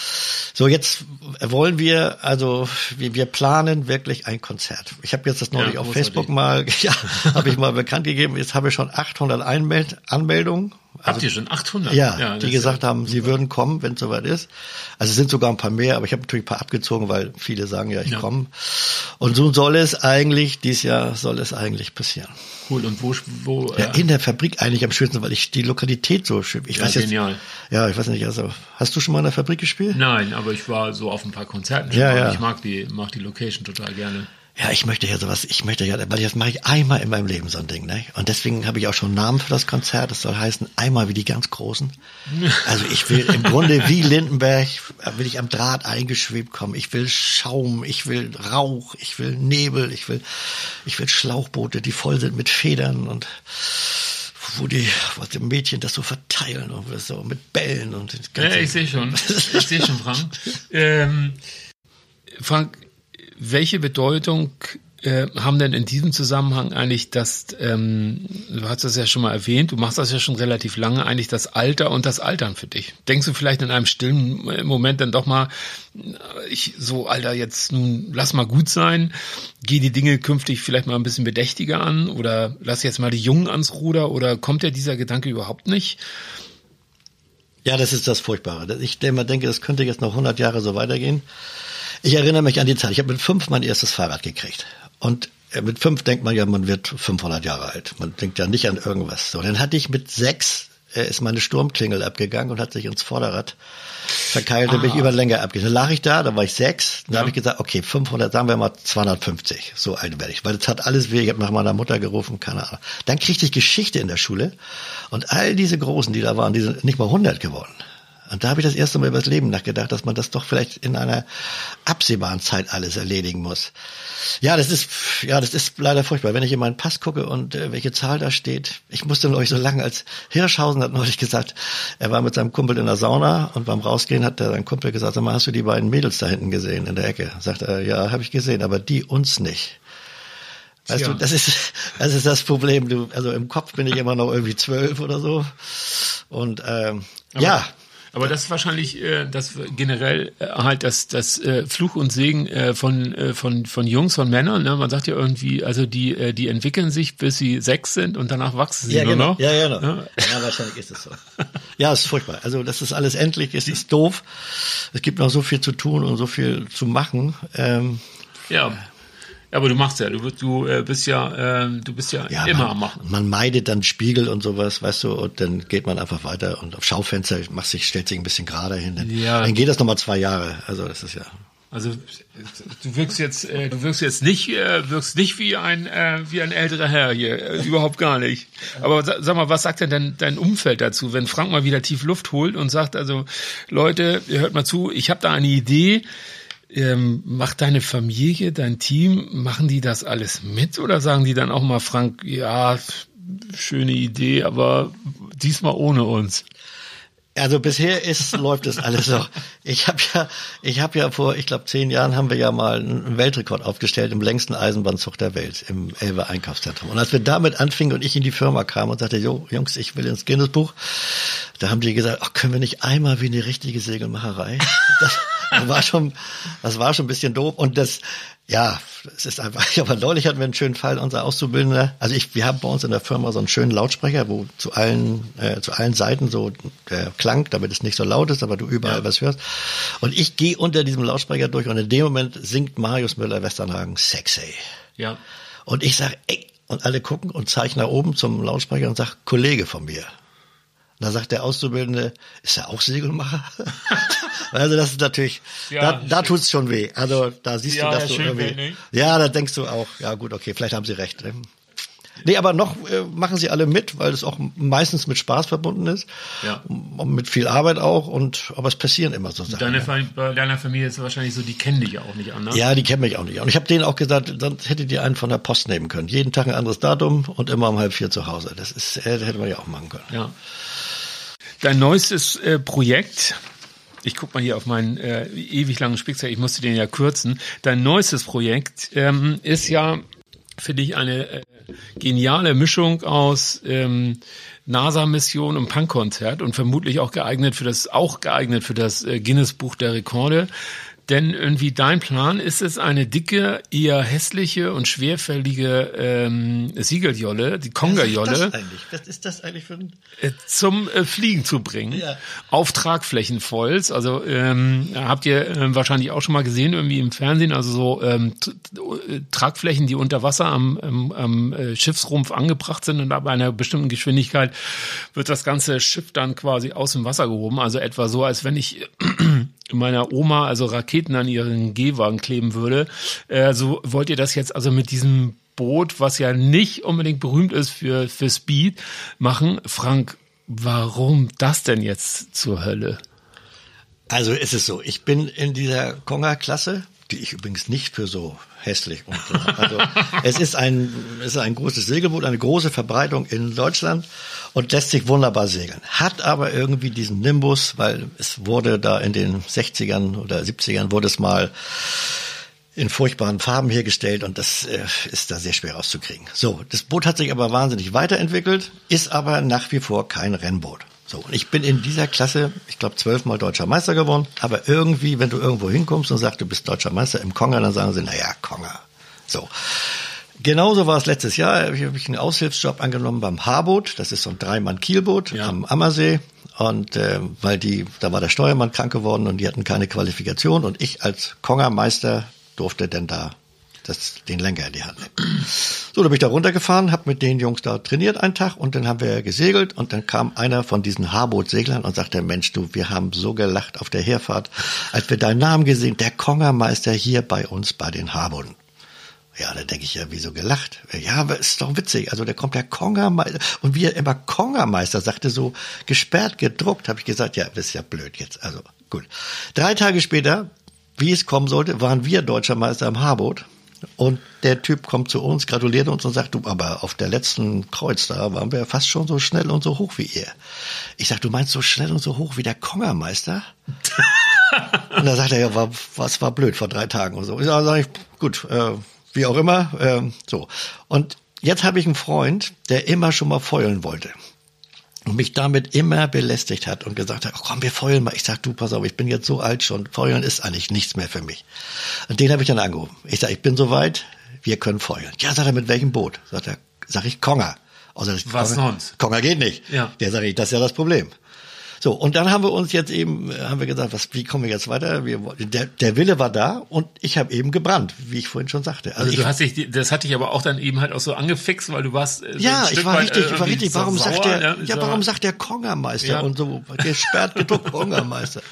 so jetzt wollen wir, also wir, wir planen wirklich ein Konzert. Ich habe jetzt das neulich Ja, auf. Facebook mal, *laughs* ja, habe ich mal bekannt gegeben. Jetzt habe ich schon 800 Einmeld Anmeldungen. Habt ihr schon 800? Ja, das die gesagt ja haben, sie würden kommen, wenn es soweit ist. Also es sind sogar ein paar mehr, aber ich habe natürlich ein paar abgezogen, weil viele sagen ja, ich Ja. komme. Und so soll es eigentlich, dieses Jahr soll es eigentlich passieren. Cool. Und wo, wo Ja, äh, in der Fabrik eigentlich am schönsten, weil ich die Lokalität so schön. Ich Ja, weiß jetzt, genial. Ja, ich weiß nicht, also hast du schon mal in der Fabrik gespielt? Nein, aber ich war so auf ein paar Konzerten schon Ja, ja. Ich mag die, mag die Location total gerne. Ja, ich möchte ja sowas, ich möchte ja, weil das mache ich einmal in meinem Leben so ein Ding, ne? Und deswegen habe ich auch schon einen Namen für das Konzert. Das soll heißen, einmal wie die ganz Großen. *laughs* Also ich will im Grunde wie Lindenberg, will ich am Draht eingeschwebt kommen. Ich will Schaum, ich will Rauch, ich will Nebel, ich will, ich will Schlauchboote, die voll sind mit Federn und wo die, wo die Mädchen das so verteilen und so mit Bällen und Ja, ich sehe schon. *laughs* Ich sehe schon, Frank. Ähm, Frank, welche Bedeutung äh, haben denn in diesem Zusammenhang eigentlich das, ähm, du hast das ja schon mal erwähnt, du machst das ja schon relativ lange, eigentlich das Alter und das Altern für dich? Denkst du vielleicht in einem stillen Moment dann doch mal, ich so, Alter, jetzt nun lass mal gut sein, geh die Dinge künftig vielleicht mal ein bisschen bedächtiger an oder lass jetzt mal die Jungen ans Ruder oder kommt ja dieser Gedanke überhaupt nicht? Ja, das ist das Furchtbare. Ich denke, das könnte jetzt noch 100 Jahre so weitergehen. Ich erinnere mich an die Zeit. Ich habe mit fünf mein erstes Fahrrad gekriegt. Und äh, mit fünf denkt man ja, man wird 500 Jahre alt. Man denkt ja nicht an irgendwas. So, dann hatte ich mit sechs äh, ist meine Sturmklingel abgegangen und hat sich ins Vorderrad verkeilt und bin ich über länger abgegangen. Dann lag ich da, da war ich sechs, dann ja. habe ich gesagt, okay, 500, sagen wir mal 250, so alt werde ich, weil das hat alles weh, ich habe nach meiner Mutter gerufen, keine Ahnung. Dann kriegte ich Geschichte in der Schule und all diese Großen, die da waren, die sind nicht mal 100 geworden. Und da habe ich das erste Mal über das Leben nachgedacht, dass man das doch vielleicht in einer absehbaren Zeit alles erledigen muss. Ja, das ist, ja, das ist leider furchtbar. Wenn ich in meinen Pass gucke und äh, welche Zahl da steht, ich musste neulich so lange als Hirschhausen hat neulich gesagt, er war mit seinem Kumpel in der Sauna und beim Rausgehen hat der sein Kumpel gesagt, sag mal, hast du die beiden Mädels da hinten gesehen in der Ecke? Sagt er, ja, habe ich gesehen, aber die uns nicht. Weißt ja. du, das ist, das ist das Problem. Du, also im Kopf bin ich immer noch irgendwie zwölf oder so. Und ähm, ja, aber das ist wahrscheinlich äh, das generell äh, halt das das äh, Fluch und Segen äh, von äh, von von Jungs von Männern. Ne? Man sagt ja irgendwie, also die äh, die entwickeln sich, bis sie sechs sind und danach wachsen sie ja, nur genau. noch. Ja, genau. Ja. ja, wahrscheinlich ist es so. Ja, es ist furchtbar. Also das ist alles endlich. Es ist doof. Es gibt noch so viel zu tun und so viel zu machen. Ähm, ja. Ja, aber du machst ja, du, du äh, bist ja, äh, du bist ja, ja immer man, am machen. Man meidet dann Spiegel und sowas, weißt du, und dann geht man einfach weiter und auf Schaufenster macht sich, stellt sich ein bisschen gerade hin. Dann, ja. dann geht das nochmal zwei Jahre. Also das ist ja. Also du wirkst jetzt, äh, du wirkst jetzt nicht, äh, wirkst nicht wie ein äh, wie ein älterer Herr hier, äh, überhaupt gar nicht. Aber sag, sag mal, was sagt denn dein, dein Umfeld dazu, wenn Frank mal wieder tief Luft holt und sagt, also Leute, ihr hört mal zu, ich habe da eine Idee ähm, macht deine Familie, dein Team, machen die das alles mit oder sagen die dann auch mal, Frank, ja, schöne Idee, aber diesmal ohne uns? Also bisher ist *laughs* läuft es alles so. Ich habe ja, ich habe ja vor, ich glaube zehn Jahren haben wir ja mal einen Weltrekord aufgestellt im längsten Eisenbahnzug der Welt im Elbe Einkaufszentrum. Und als wir damit anfingen und ich in die Firma kam und sagte, jo Jungs, ich will ins Guinness-Buch, da haben die gesagt, ach, können wir nicht einmal wie eine richtige Segelmacherei? *laughs* Das, das war schon, das war schon ein bisschen doof. Und das, ja, es ist einfach, *laughs* aber neulich hatten wir einen schönen Fall, unser Auszubildender, also ich, wir haben bei uns in der Firma so einen schönen Lautsprecher, wo zu allen, äh, zu allen Seiten so der Klang, damit es nicht so laut ist, aber du überall ja. was hörst. Und ich gehe unter diesem Lautsprecher durch und in dem Moment singt Marius Müller-Westernhagen sexy. Ja. Und ich sage, ey, und alle gucken und zeichnen nach oben zum Lautsprecher und sag, Kollege von mir. Da sagt der Auszubildende, ist er auch Segelmacher? *laughs* also das ist natürlich, ja, da, da tut's schon weh. Also da siehst ja, du, dass du irgendwie, weh, ja, da denkst du auch, ja gut, okay, vielleicht haben sie recht. Ne? Nee, aber noch äh, machen sie alle mit, weil es auch meistens mit Spaß verbunden ist. Ja. Mit viel Arbeit auch und aber es passieren immer so Sachen. Deine, ja. Bei deiner Familie ist wahrscheinlich so, die kennen dich ja auch nicht anders. Ja, die kennen mich auch nicht. Und ich habe denen auch gesagt, sonst hättet ihr einen von der Post nehmen können. Jeden Tag ein anderes Datum und immer um halb vier zu Hause. Das ist, äh, hätte man ja auch machen können. Ja. Dein neuestes äh, Projekt, ich guck mal hier auf meinen äh, ewig langen Spickzettel, ich musste den ja kürzen. Dein neuestes Projekt ähm, ist ja, finde ich, eine äh, geniale Mischung aus ähm, NASA-Mission und Punkkonzert und vermutlich auch geeignet für das, auch geeignet für das äh, Guinness Buch der Rekorde. Denn irgendwie dein Plan ist es, eine dicke, eher hässliche und schwerfällige ähm, Siegeljolle, die Konga-Jolle. Was ist das eigentlich? Was ist das eigentlich für ein... Äh, zum äh, Fliegen zu bringen. Ja. Auf Tragflächenvolls. Also ähm, habt ihr äh, wahrscheinlich auch schon mal gesehen, irgendwie im Fernsehen, also so ähm, Tragflächen, die unter Wasser am, am, am äh, Schiffsrumpf angebracht sind und ab einer bestimmten Geschwindigkeit wird das ganze Schiff dann quasi aus dem Wasser gehoben. Also etwa so, als wenn ich meiner Oma also Raketen an ihren Gehwagen kleben würde. Äh, so wollt ihr das jetzt also mit diesem Boot, was ja nicht unbedingt berühmt ist für, für Speed, machen. Frank, warum das denn jetzt zur Hölle? Also ist es so, ich bin in dieser Konga-Klasse, die ich übrigens nicht für so hässlich. Also es ist ein, es ist ein großes Segelboot, eine große Verbreitung in Deutschland und lässt sich wunderbar segeln. Hat aber irgendwie diesen Nimbus, weil es wurde da in den 60ern oder 70ern wurde es mal in furchtbaren Farben hergestellt und das äh, ist da sehr schwer rauszukriegen. So, das Boot hat sich aber wahnsinnig weiterentwickelt, ist aber nach wie vor kein Rennboot. So, und ich bin in dieser Klasse, ich glaube, zwölfmal deutscher Meister geworden. Aber irgendwie, wenn du irgendwo hinkommst und sagst, du bist deutscher Meister im Konga, dann sagen sie, naja, Konga. So. Genauso war es letztes Jahr. Ich habe einen Aushilfsjob angenommen beim Haarboot. Das ist so ein Dreimann-Kielboot ja. am Ammersee. Und äh, weil die, da war der Steuermann krank geworden und die hatten keine Qualifikation und ich als Konga-Meister durfte denn da das, den Lenker in die Hand nehmen. So, da bin ich da runtergefahren, habe mit den Jungs da trainiert einen Tag und dann haben wir gesegelt und dann kam einer von diesen Haarbootseglern und sagte, Mensch, du, wir haben so gelacht auf der Herfahrt, als wir deinen Namen gesehen, der Kongermeister hier bei uns bei den Haarbooten. Ja, da denke ich ja, wieso gelacht? Ja, aber ist doch witzig. Also da kommt der Kongermeister und wie er immer Kongermeister sagte, so gesperrt gedruckt, habe ich gesagt, ja, das ist ja blöd jetzt. Also gut. Drei Tage später, wie es kommen sollte, waren wir deutscher Meister im Haarboot und der Typ kommt zu uns, gratuliert uns und sagt, du, aber auf der letzten Kreuz da waren wir fast schon so schnell und so hoch wie ihr. Ich sag, du meinst so schnell und so hoch wie der Kongermeister? *laughs* und da sagt er, ja, war, was war blöd vor drei Tagen und so. Ich sag, sag ich, gut, äh, wie auch immer, äh, so. Und jetzt habe ich einen Freund, der immer schon mal feulen wollte und mich damit immer belästigt hat und gesagt hat, oh, komm, wir feuern mal. Ich sag, du, pass auf, ich bin jetzt so alt schon, feuern ist eigentlich nichts mehr für mich. Und den habe ich dann angerufen. Ich sag, ich bin soweit, wir können feuern. Ja, sagt er, mit welchem Boot? Sagt er, sag ich, Konger. Also, Was Konger, sonst? Konger geht nicht. Ja. Der sage ich, das ist ja das Problem. So, und dann haben wir uns jetzt eben, haben wir gesagt, was, wie kommen wir jetzt weiter? Wir, der, der Wille war da und ich habe eben gebrannt, wie ich vorhin schon sagte. Also, also du hast dich, das hat dich aber auch dann eben halt auch so angefixt, weil du warst. Äh, so ja, ich war richtig, ich war richtig. Warum sauer, sagt der, ja, ja warum sagt der Kongermeister ja. und so, gesperrt gedruckt *laughs* Kongermeister.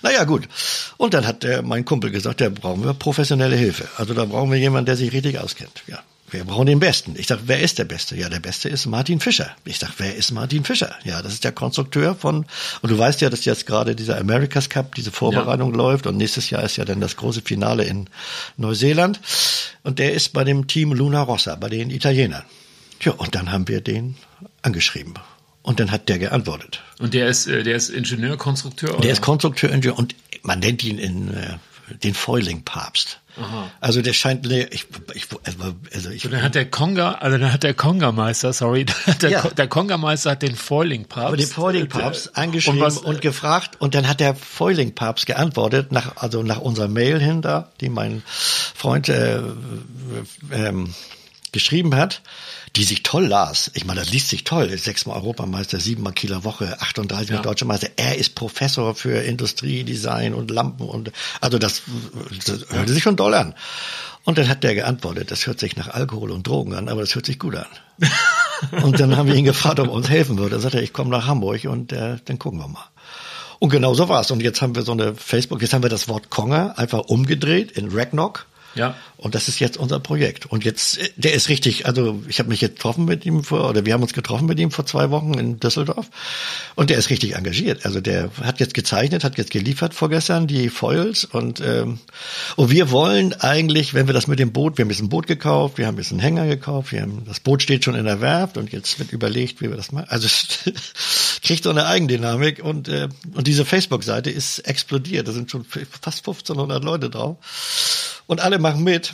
Naja, gut. Und dann hat der, mein Kumpel gesagt, da brauchen wir professionelle Hilfe. Also da brauchen wir jemanden, der sich richtig auskennt. Ja. Wir brauchen den Besten. Ich sag, wer ist der Beste? Ja, der Beste ist Martin Fischer. Ich sag, wer ist Martin Fischer? Ja, das ist der Konstrukteur von, und du weißt ja, dass jetzt gerade dieser America's Cup, diese Vorbereitung ja. läuft und nächstes Jahr ist ja dann das große Finale in Neuseeland. Und der ist bei dem Team Luna Rossa, bei den Italienern. Tja, und dann haben wir den angeschrieben. Und dann hat der geantwortet. Und der ist, äh, der ist Ingenieur, Konstrukteur? Der ist Konstrukteur, Ingenieur und man nennt ihn in, äh, den Foiling-Papst. Also der scheint, nee, ich, ich, also, also ich. So, dann hat der Konga, also dann hat der Konga-Meister, sorry, *laughs* der, ja. der Konga-Meister hat den Foiling-Papst. Aber den Foiling-Papst angeschrieben und, und, gefragt und dann hat der Foiling-Papst geantwortet, nach, also nach unserer Mail hin da, die mein Freund äh, ähm, geschrieben hat die sich toll las. Ich meine, das liest sich toll. Sechsmal Europameister, siebenmal Kieler Woche, 38 ja. Deutscher Meister. Er ist Professor für Industriedesign und Lampen und also das, das hörte sich schon toll an. Und dann hat der geantwortet, das hört sich nach Alkohol und Drogen an, aber das hört sich gut an. *laughs* und dann haben wir ihn gefragt, ob er uns helfen würde. Dann sagte er, ich komme nach Hamburg und äh, dann gucken wir mal. Und genau so war's. Und jetzt haben wir so eine Facebook, jetzt haben wir das Wort Konger einfach umgedreht in Ragnock. Ja. Und das ist jetzt unser Projekt. Und jetzt, der ist richtig, also ich habe mich jetzt getroffen mit ihm vor, oder wir haben uns getroffen mit ihm vor zwei Wochen in Düsseldorf. Und der ist richtig engagiert. Also der hat jetzt gezeichnet, hat jetzt geliefert vorgestern die Foils. Und, ähm, und wir wollen eigentlich, wenn wir das mit dem Boot, wir haben jetzt ein Boot gekauft, wir haben jetzt einen Hänger gekauft, wir haben, das Boot steht schon in der Werft und jetzt wird überlegt, wie wir das machen. Also *laughs* kriegt so eine Eigendynamik und, äh, und diese Facebook-Seite ist explodiert. Da sind schon fast 1500 Leute drauf. Und alle machen mit.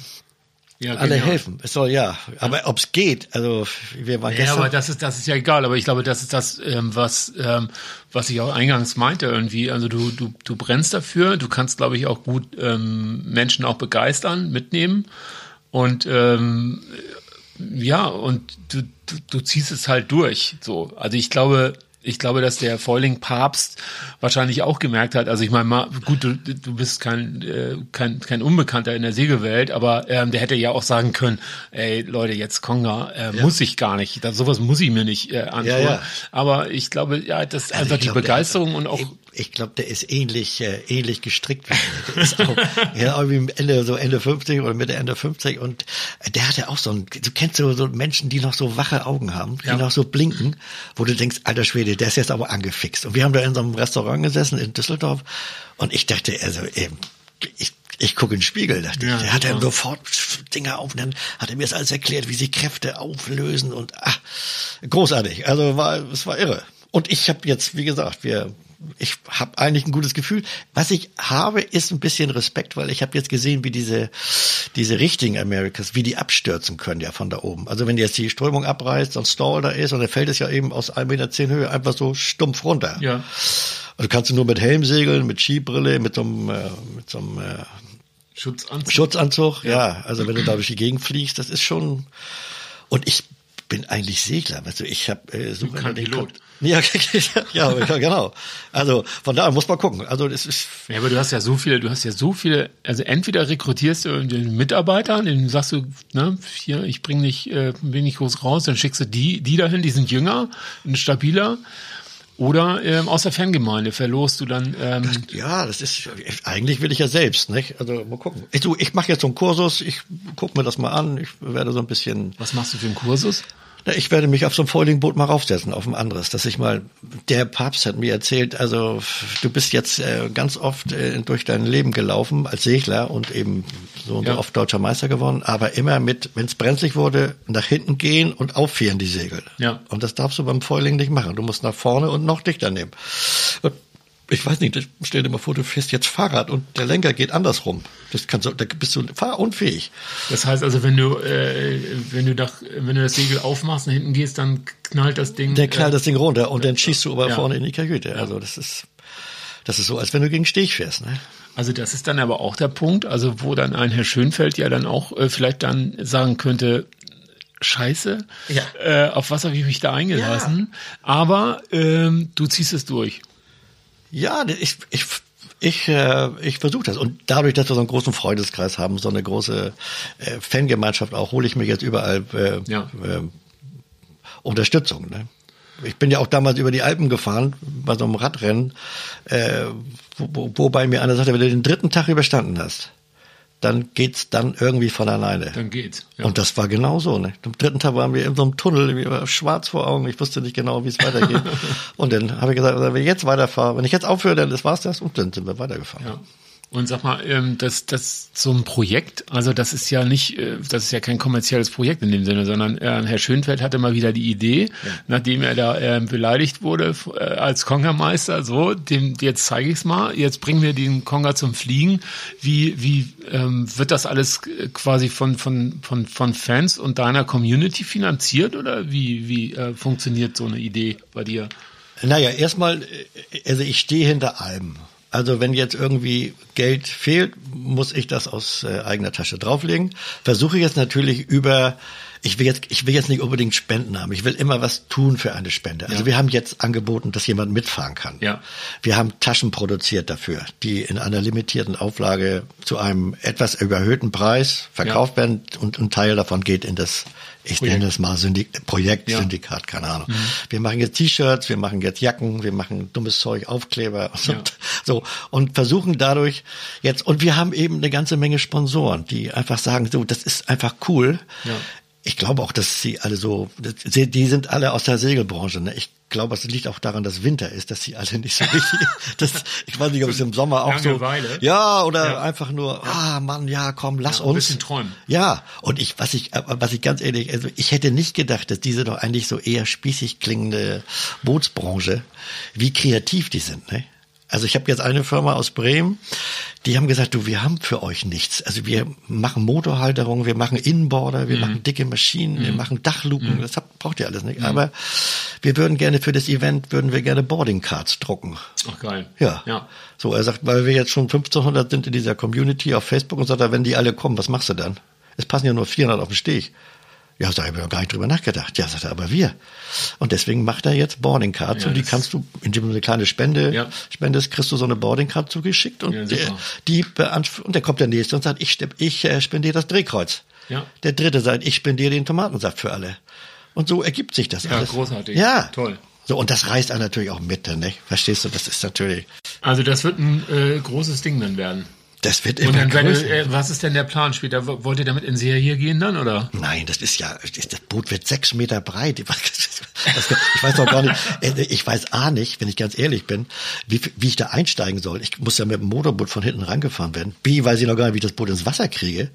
Ja, Alle genau. helfen. Es soll ja. Aber ja. ob es geht, also wir waren ja, gestern. Ja, aber das ist das ist ja egal. Aber ich glaube, das ist das, ähm, was ähm, was ich auch eingangs meinte irgendwie. Also du du du brennst dafür. Du kannst, glaube ich, auch gut ähm, Menschen auch begeistern, mitnehmen und ähm, ja und du, du du ziehst es halt durch. So. Also ich glaube, ich glaube, dass der Foiling Papst wahrscheinlich auch gemerkt hat, also ich meine, gut, du, du bist kein, äh, kein, kein Unbekannter in der Segelwelt, aber ähm, der hätte ja auch sagen können, ey Leute, jetzt Konga, äh, ja. muss ich gar nicht, das, sowas muss ich mir nicht äh, antun. Ja, ja. Aber ich glaube, ja, das ist also einfach die glaub, Begeisterung und auch ich glaube, der ist ähnlich, äh, ähnlich gestrickt. Der ist auch *laughs* ja, irgendwie Ende, so Ende 50 oder Mitte, Ende 50 und der hatte auch so ein, du kennst so, so Menschen, die noch so wache Augen haben, die ja. noch so blinken, wo du denkst, alter Schwede, der ist jetzt aber angefixt. Und wir haben da in so einem Restaurant gesessen in Düsseldorf und ich dachte, also eben, ich, ich gucke in den Spiegel, dachte ja, ich. Der hat dann sofort Dinger auf und dann hat er mir das alles erklärt, wie sich Kräfte auflösen und ach, großartig. Also war, es war irre. und ich habe jetzt, wie gesagt, wir ich habe eigentlich ein gutes Gefühl. Was ich habe, ist ein bisschen Respekt, weil ich habe jetzt gesehen, wie diese diese richtigen Americas, wie die abstürzen können ja von da oben. Also wenn jetzt die Strömung abreißt und Stall da ist und dann fällt es ja eben aus 1,10 Meter Höhe einfach so stumpf runter. Ja. Also kannst du nur mit Helm segeln, mit Skibrille, mit so einem, äh, mit so einem äh, Schutzanzug. Schutzanzug. Ja. ja, also wenn du da durch die Gegend fliegst, das ist schon. Und ich bin eigentlich Segler, weißt du, ich habe äh, so kein Pilot. Ja, *laughs* ja, genau. Also von daher muss man gucken. Also das ist. Ja, aber du hast ja so viele, du hast ja so viele. Also entweder rekrutierst du den Mitarbeiter, den sagst du, ne, hier, ich bring nicht, äh, bin nicht groß raus, dann schickst du die, die dahin, die sind jünger, stabiler. Oder ähm, aus der Fangemeinde verlost du dann. Ähm das, ja, das ist eigentlich will ich ja selbst, nicht? Also mal gucken. Ich, du, ich mache jetzt so einen Kursus, ich guck mir das mal an, ich werde so ein bisschen. Was machst du für einen Kursus? Ich werde mich auf so ein Foiling-Boot mal raufsetzen, auf ein anderes, dass ich mal, der Papst hat mir erzählt, also du bist jetzt äh, ganz oft äh, durch dein Leben gelaufen als Segler und eben so und ja. so oft deutscher Meister geworden, aber immer mit, wenn es brenzlig wurde, nach hinten gehen und auffieren die Segel. Ja. Und das darfst du beim Foiling nicht machen. Du musst nach vorne und noch dichter nehmen. Und ich weiß nicht, stell dir mal vor, du fährst jetzt Fahrrad und der Lenker geht andersrum. Das kannst du, da bist du fahrunfähig. Das heißt also, wenn du, äh, wenn du da, wenn du das Segel aufmachst und hinten gehst, dann knallt das Ding. Der knallt äh, das Ding runter und dann schießt du aber ja. vorne in die Kajüte. Also das ist, das ist so, als wenn du gegen Steg fährst, ne? Also das ist dann aber auch der Punkt, also wo dann ein Herr Schönfeld ja dann auch äh, vielleicht dann sagen könnte, Scheiße, ja. äh, auf was habe ich mich da eingelassen? Ja. Aber ähm, du ziehst es durch. Ja, ich, ich, ich, äh, ich versuche das. Und dadurch, dass wir so einen großen Freundeskreis haben, so eine große äh, Fangemeinschaft auch, hole ich mir jetzt überall äh, ja. äh, Unterstützung. Ne? Ich bin ja auch damals über die Alpen gefahren, bei so einem Radrennen, äh, wo, wobei mir einer sagte, wenn du den dritten Tag überstanden hast, dann geht's dann irgendwie von alleine. Dann geht's. Ja. Und das war genau so. Ne? Am dritten Tag waren wir in so einem Tunnel, wir waren schwarz vor Augen, ich wusste nicht genau, wie es weitergeht. *laughs* und dann habe ich gesagt, wenn ich jetzt weiterfahre, wenn ich jetzt aufhöre, dann das war's das und dann sind wir weitergefahren. Ja. Und sag mal, ähm, das, das so ein Projekt, also das ist ja nicht, äh, das ist ja kein kommerzielles Projekt in dem Sinne, sondern äh, Herr Schönfeld hatte mal wieder die Idee, ja. nachdem er da äh, beleidigt wurde äh, als Kongermeister, so, dem, jetzt zeige ich es mal, jetzt bringen wir den Konger zum Fliegen. Wie, wie ähm, wird das alles quasi von, von, von, von Fans und deiner Community finanziert oder wie, wie äh, funktioniert so eine Idee bei dir? Naja, erstmal, äh, also ich stehe hinter allem. Also wenn jetzt irgendwie Geld fehlt, muss ich das aus äh, eigener Tasche drauflegen. Versuche jetzt natürlich über ich will jetzt, ich will jetzt nicht unbedingt Spenden haben. Ich will immer was tun für eine Spende. Also ja. wir haben jetzt angeboten, dass jemand mitfahren kann. Ja. Wir haben Taschen produziert dafür, die in einer limitierten Auflage zu einem etwas überhöhten Preis verkauft ja. werden und ein Teil davon geht in das, ich Projekt. nenne es mal Syndik Projekt, ja. Syndikat, keine Ahnung. Mhm. Wir machen jetzt T-Shirts, wir machen jetzt Jacken, wir machen dummes Zeug, Aufkleber *laughs* und ja. so und versuchen dadurch jetzt und wir haben eben eine ganze Menge Sponsoren, die einfach sagen, so, das ist einfach cool. Ja ich glaube auch, dass sie alle so, die sind alle aus der Segelbranche. Ne? Ich glaube, es liegt auch daran, dass Winter ist, dass sie alle nicht so richtig. *laughs* das, ich weiß nicht, ob es im Sommer auch Langeweile. so. Ja, oder ja. einfach nur, ah Mann, ja, komm, lass ja, uns. Ein bisschen träumen. Ja, und ich, was ich, was ich ganz ehrlich, also ich hätte nicht gedacht, dass diese doch eigentlich so eher spießig klingende Bootsbranche, wie kreativ die sind. Ne? Also ich habe jetzt eine Firma aus Bremen, die haben gesagt, du, wir haben für euch nichts. Also wir machen Motorhalterungen, wir machen Inboarder, wir mhm. machen dicke Maschinen, mhm. wir machen Dachluken, mhm. das habt, braucht ihr alles nicht. Mhm. Aber wir würden gerne für das Event, würden wir gerne Boarding Cards drucken. Ach geil. Ja. ja. So, er sagt, weil wir jetzt schon 1500 sind in dieser Community auf Facebook und sagt er, wenn die alle kommen, was machst du dann? Es passen ja nur 400 auf den Steg. Ja, da habe ich gar nicht drüber nachgedacht. Ja, sagt er, aber wir. Und deswegen macht er jetzt Boarding Cards ja, und die kannst du, indem du eine kleine Spende ja. spendest, kriegst du so eine Boarding Card zugeschickt und ja, der, die und der kommt der nächste und sagt, ich, ich äh, spendiere das Drehkreuz. Ja. Der dritte sagt, ich spendiere den Tomatensaft für alle. Und so ergibt sich das ja, alles. großartig. Ja. Toll. So, und das reißt er natürlich auch mit, ne? Verstehst du? Das ist natürlich. Also das wird ein äh, großes Ding dann werden. Das wird immer Und dann, größer. Äh, was ist denn der Plan später? Wollt ihr damit in Serie gehen dann, oder? Nein, das ist ja, das Boot wird sechs Meter breit. ich weiß doch gar nicht, äh, ich weiß A nicht, wenn ich ganz ehrlich bin, wie, wie ich da einsteigen soll. Ich muss ja mit dem Motorboot von hinten rangefahren werden. B, weiß ich noch gar nicht, wie ich das Boot ins Wasser kriege,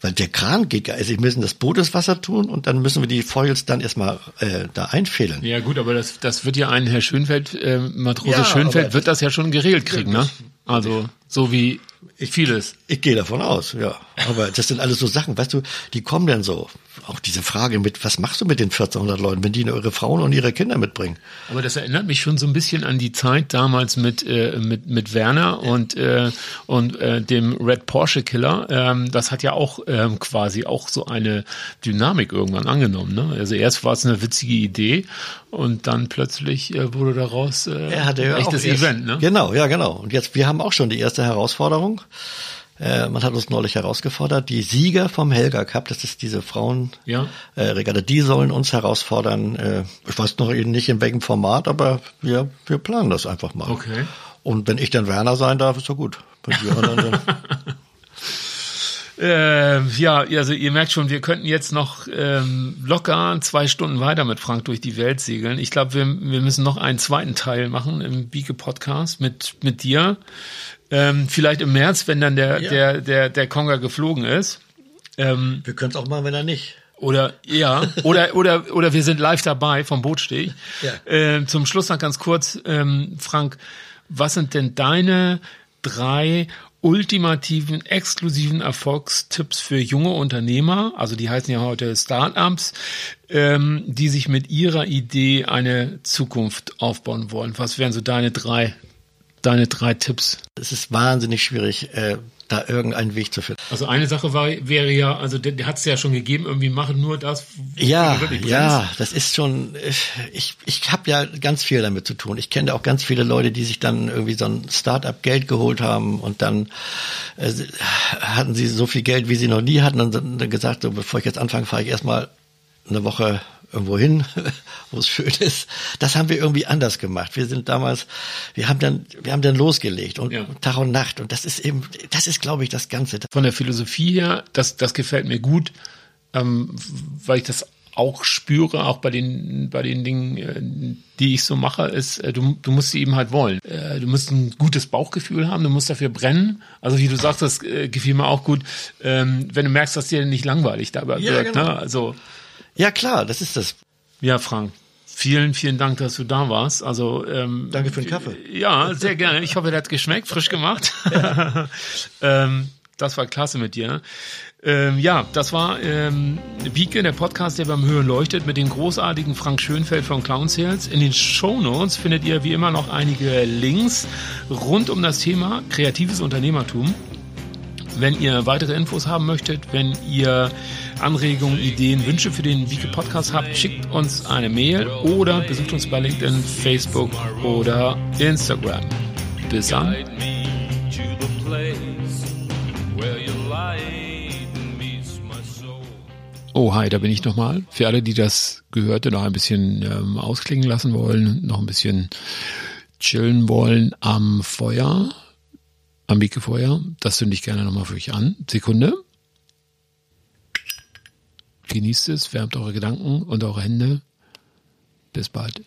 weil der Kran geht. Also wir müssen das Boot ins Wasser tun und dann müssen wir die Foils dann erstmal äh, da einfädeln. Ja gut, aber das, das wird ja ein Herr Schönfeld, äh, Matrose ja, Schönfeld, wird das ja schon geregelt kriegen, ne? Also so wie ich, vieles. Ich, ich gehe davon aus, ja. Aber das sind alles so Sachen, weißt du, die kommen dann so. Auch diese Frage mit, was machst du mit den 1400 Leuten, wenn die ihre Frauen und ihre Kinder mitbringen? Aber das erinnert mich schon so ein bisschen an die Zeit damals mit äh, mit mit Werner und äh, und äh, dem Red Porsche Killer. Ähm, das hat ja auch ähm, quasi auch so eine Dynamik irgendwann angenommen. Ne? Also erst war es eine witzige Idee und dann plötzlich äh, wurde daraus äh, er hatte ja echtes erst, Event. Ne? Genau, ja genau. Und jetzt wir haben auch schon die erste Herausforderung. Äh, man hat uns neulich herausgefordert, die Sieger vom Helga Cup, das ist diese Frauenregatta, ja. äh, die sollen uns herausfordern. Äh, ich weiß noch nicht in welchem Format, aber wir, wir planen das einfach mal. Okay. Und wenn ich dann Werner sein darf, ist doch gut. *laughs* Äh, ja, also ihr merkt schon, wir könnten jetzt noch ähm, locker zwei Stunden weiter mit Frank durch die Welt segeln. Ich glaube, wir, wir müssen noch einen zweiten Teil machen im Bieke Podcast mit mit dir. Ähm, vielleicht im März, wenn dann der, ja. der, der, der Konga geflogen ist. Ähm, wir können es auch machen, wenn er nicht. Oder ja, oder oder oder wir sind live dabei vom Bootsteg. Ja. Ähm, zum Schluss noch ganz kurz, ähm, Frank, was sind denn deine drei ultimativen, exklusiven Erfolgstipps für junge Unternehmer, also die heißen ja heute Startups, ähm, die sich mit ihrer Idee eine Zukunft aufbauen wollen. Was wären so deine drei deine drei Tipps? Es ist wahnsinnig schwierig, äh, da irgendeinen Weg zu finden. Also eine Sache war, wäre ja, also der, der hat es ja schon gegeben, irgendwie machen nur das. Ja, ja, das ist schon. Ich ich habe ja ganz viel damit zu tun. Ich kenne auch ganz viele Leute, die sich dann irgendwie so ein Start-up Geld geholt haben und dann äh, hatten sie so viel Geld, wie sie noch nie hatten und dann gesagt, so bevor ich jetzt anfange, fahre ich erstmal eine Woche irgendwo hin, *laughs* wo es schön ist. Das haben wir irgendwie anders gemacht. Wir sind damals, wir haben dann, wir haben dann losgelegt und ja. Tag und Nacht. Und das ist eben, das ist, glaube ich, das Ganze. Von der Philosophie her, das, das gefällt mir gut, ähm, weil ich das auch spüre, auch bei den, bei den Dingen, äh, die ich so mache, ist, äh, du, du musst sie eben halt wollen. Äh, du musst ein gutes Bauchgefühl haben, du musst dafür brennen. Also wie du sagst, das gefiel mir auch gut, ähm, wenn du merkst, dass dir nicht langweilig dabei ja, wird. Genau. Ne? Also ja, klar, das ist das. Ja, Frank. Vielen, vielen Dank, dass du da warst. Also ähm, danke für den Kaffee. Ja, sehr gerne. Ich hoffe, der hat geschmeckt, frisch gemacht. Ja. *laughs* ähm, das war klasse mit dir. Ähm, ja, das war ähm, Wieke, der Podcast, der beim Höhen leuchtet, mit dem großartigen Frank Schönfeld von Clown Sales. In den Show Notes findet ihr wie immer noch einige Links rund um das Thema kreatives Unternehmertum. Wenn ihr weitere Infos haben möchtet, wenn ihr Anregungen, Ideen, Wünsche für den Wiki Podcast habt, schickt uns eine Mail oder besucht uns bei LinkedIn, Facebook oder Instagram. Bis dann. Oh, hi, da bin ich nochmal. Für alle, die das Gehörte noch ein bisschen ähm, ausklingen lassen wollen, noch ein bisschen chillen wollen am Feuer, am Wikifeuer. Das zünde ich gerne nochmal für euch an. Sekunde. Genießt es, wärmt eure Gedanken und eure Hände. Bis bald.